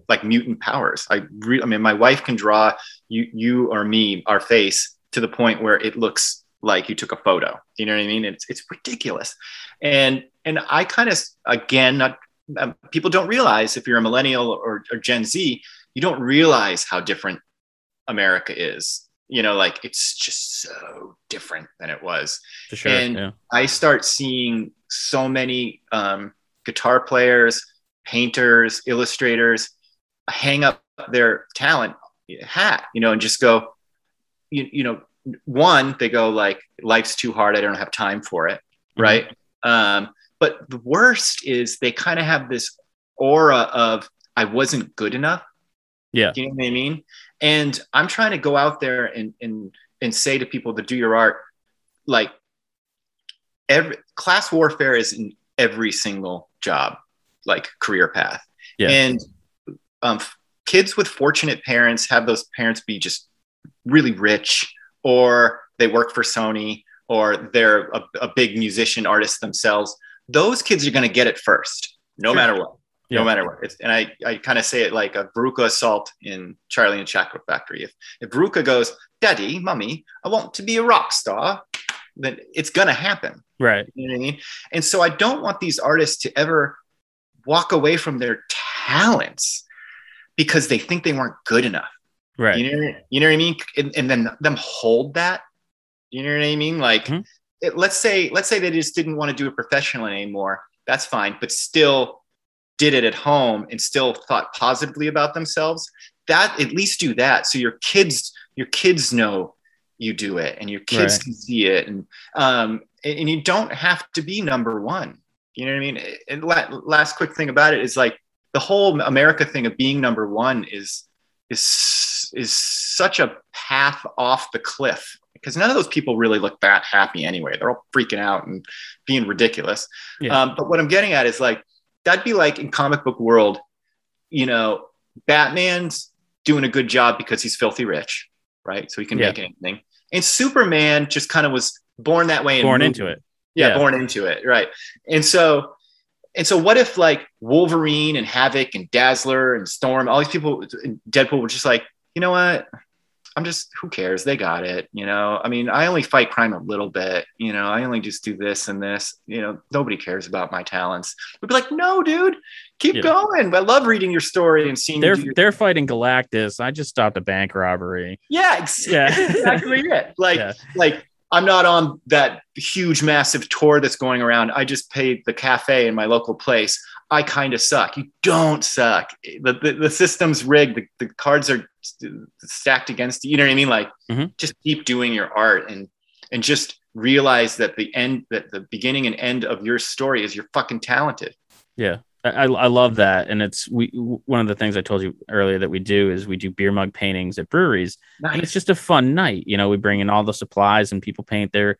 like mutant powers. I re- I mean, my wife can draw you you or me our face to the point where it looks like you took a photo. You know what I mean? It's it's ridiculous, and and I kind of again not um, people don't realize if you're a millennial or, or Gen Z, you don't realize how different America is. You know, like it's just so different than it was. for sure and- yeah I start seeing so many um, guitar players, painters, illustrators hang up their talent hat, you know, and just go, you, you know, one, they go like, life's too hard. I don't have time for it. Mhm. Right. Um, but the worst is they kind of have this aura of, I wasn't good enough. Yeah. Do you know what I mean? And I'm trying to go out there and, and, and say to people to do your art, like every class warfare is in every single job, like career path. Yeah. And um, kids with fortunate parents have those parents be just really rich, or they work for Sony, or they're a, a big musician artist themselves, those kids are going to get it first, no Sure. matter what. Yeah. No matter what. It's, and I, I kind of say it like a Veruca Salt in Charlie and Chocolate Factory. If, if Veruca goes, Daddy, Mommy, I want to be a rock star, then it's going to happen. Right. You know what I mean? And so I don't want these artists to ever walk away from their talents because they think they weren't good enough. Right. You know, you know what I mean? And, and then them hold that. You know what I mean? Like, Mhm. it, let's say, let's say they just didn't want to do it professionally anymore. That's fine, but still did it at home and still thought positively about themselves. That at least do that, so your kids, your kids know you do it, and your kids Right. can see it, and um, and, and you don't have to be number one. You know what I mean? And la- last quick thing about it is like the whole America thing of being number one is is is such a path off the cliff because none of those people really look that happy anyway. They're all freaking out and being ridiculous. Yeah. Um, but what I'm getting at is like that'd be like in comic book world, you know, Batman's doing a good job because he's filthy rich, right? So he can Yeah. make anything. And Superman just kind of was born that way and Born moved into it. yeah, Yeah. born into it right and so and so what if like wolverine and havoc and dazzler and storm all these people deadpool were just like you know what i'm just who cares they got it you know i mean i only fight crime a little bit you know i only just do this and this you know nobody cares about my talents we'd be like no dude keep Yeah. going i love reading your story and seeing They're your- they're fighting Galactus. I just stopped a bank robbery. yeah ex- Yeah. exactly it like Yeah. like I'm not on that huge, massive tour that's going around. I just paid the cafe in my local place. I kind of suck. You don't suck. The, the, the system's rigged. The, the cards are stacked against you. You know what I mean? Like, Mhm. just keep doing your art and and just realize that the end, that the beginning and end of your story is you're fucking talented. Yeah. I I love that, and it's we one of the things I told you earlier that we do is we do beer mug paintings at breweries, and it's just a fun night. You know, we bring in all the supplies and people paint their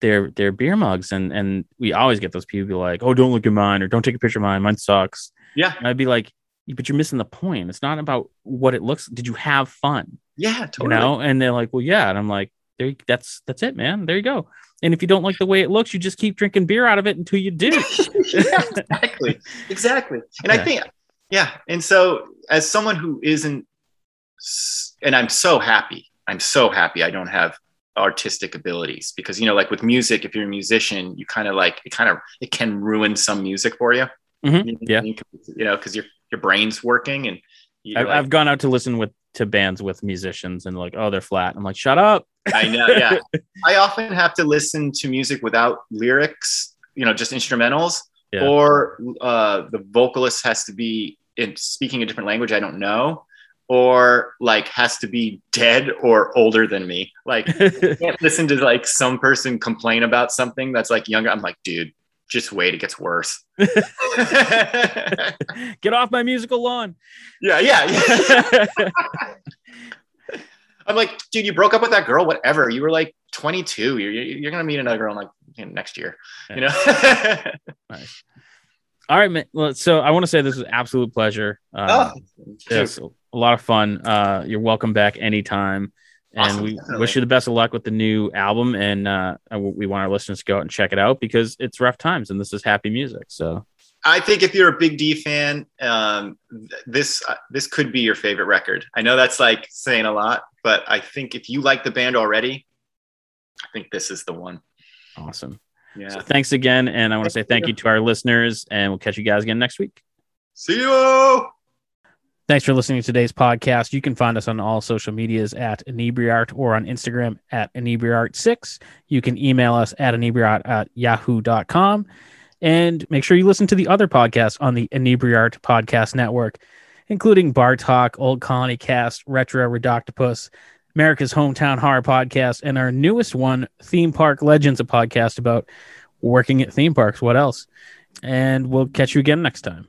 their their beer mugs, and and we always get those people be like, "Oh, don't look at mine," or "Don't take a picture of mine. Mine sucks." Yeah. And I'd be like, "But you're missing the point. It's not about what it looks. Did you have fun? Yeah, totally. You know?" And they're like, "Well, yeah," and I'm like, "There, you- that's that's it, man. There you go." And if you don't like the way it looks, you just keep drinking beer out of it until you do. yeah, exactly. Exactly. And I think, yeah. And so, as someone who isn't, and I'm so happy, I'm so happy I don't have artistic abilities because, you know, like with music, if you're a musician, you kind of like, it kind of, it can ruin some music for you. Mhm. You- Yeah. You, you know, because your, your brain's working and you're I've, like, I've gone out to listen with to bands with musicians and like, oh, they're flat. I'm like, shut up. I know. Yeah. I often have to listen to music without lyrics, you know, just instrumentals, Yeah. or uh, the vocalist has to be in speaking a different language I don't know, or like has to be dead or older than me. Like, I can't listen to like some person complain about something that's like younger. I'm like, dude, just wait, it gets worse. Get off my musical lawn. yeah, yeah. I'm like, dude, you broke up with that girl, whatever. You were like 22. You're, you're going to meet another girl in like you know, next year, you know? nice. All right, man. Well, so I want to say this was absolute pleasure. Uh, oh, it's a lot of fun. Uh, you're welcome back anytime. And Awesome, we definitely. wish you the best of luck with the new album. And uh, we want our listeners to go out and check it out because it's rough times and this is happy music. So, I think if you're a Big D fan, um, this uh, this could be your favorite record. I know that's like saying a lot, but I think if you like the band already, I think this is the one. awesome. Yeah. So, thanks again. And I want to say Thank you to our listeners. And we'll catch you guys again next week. See you. Thanks for listening to today's podcast. You can find us on all social medias at Inebriart or on Instagram at Inebriart6. You can email us at inebriart at yahoo.com. And make sure you listen to the other podcasts on the Inebriart Podcast Network, including Bar Talk, Old Colony Cast, Retro Redoctopus, America's Hometown Horror Podcast, and our newest one, Theme Park Legends, a podcast about working at theme parks. What else? And we'll catch you again next time.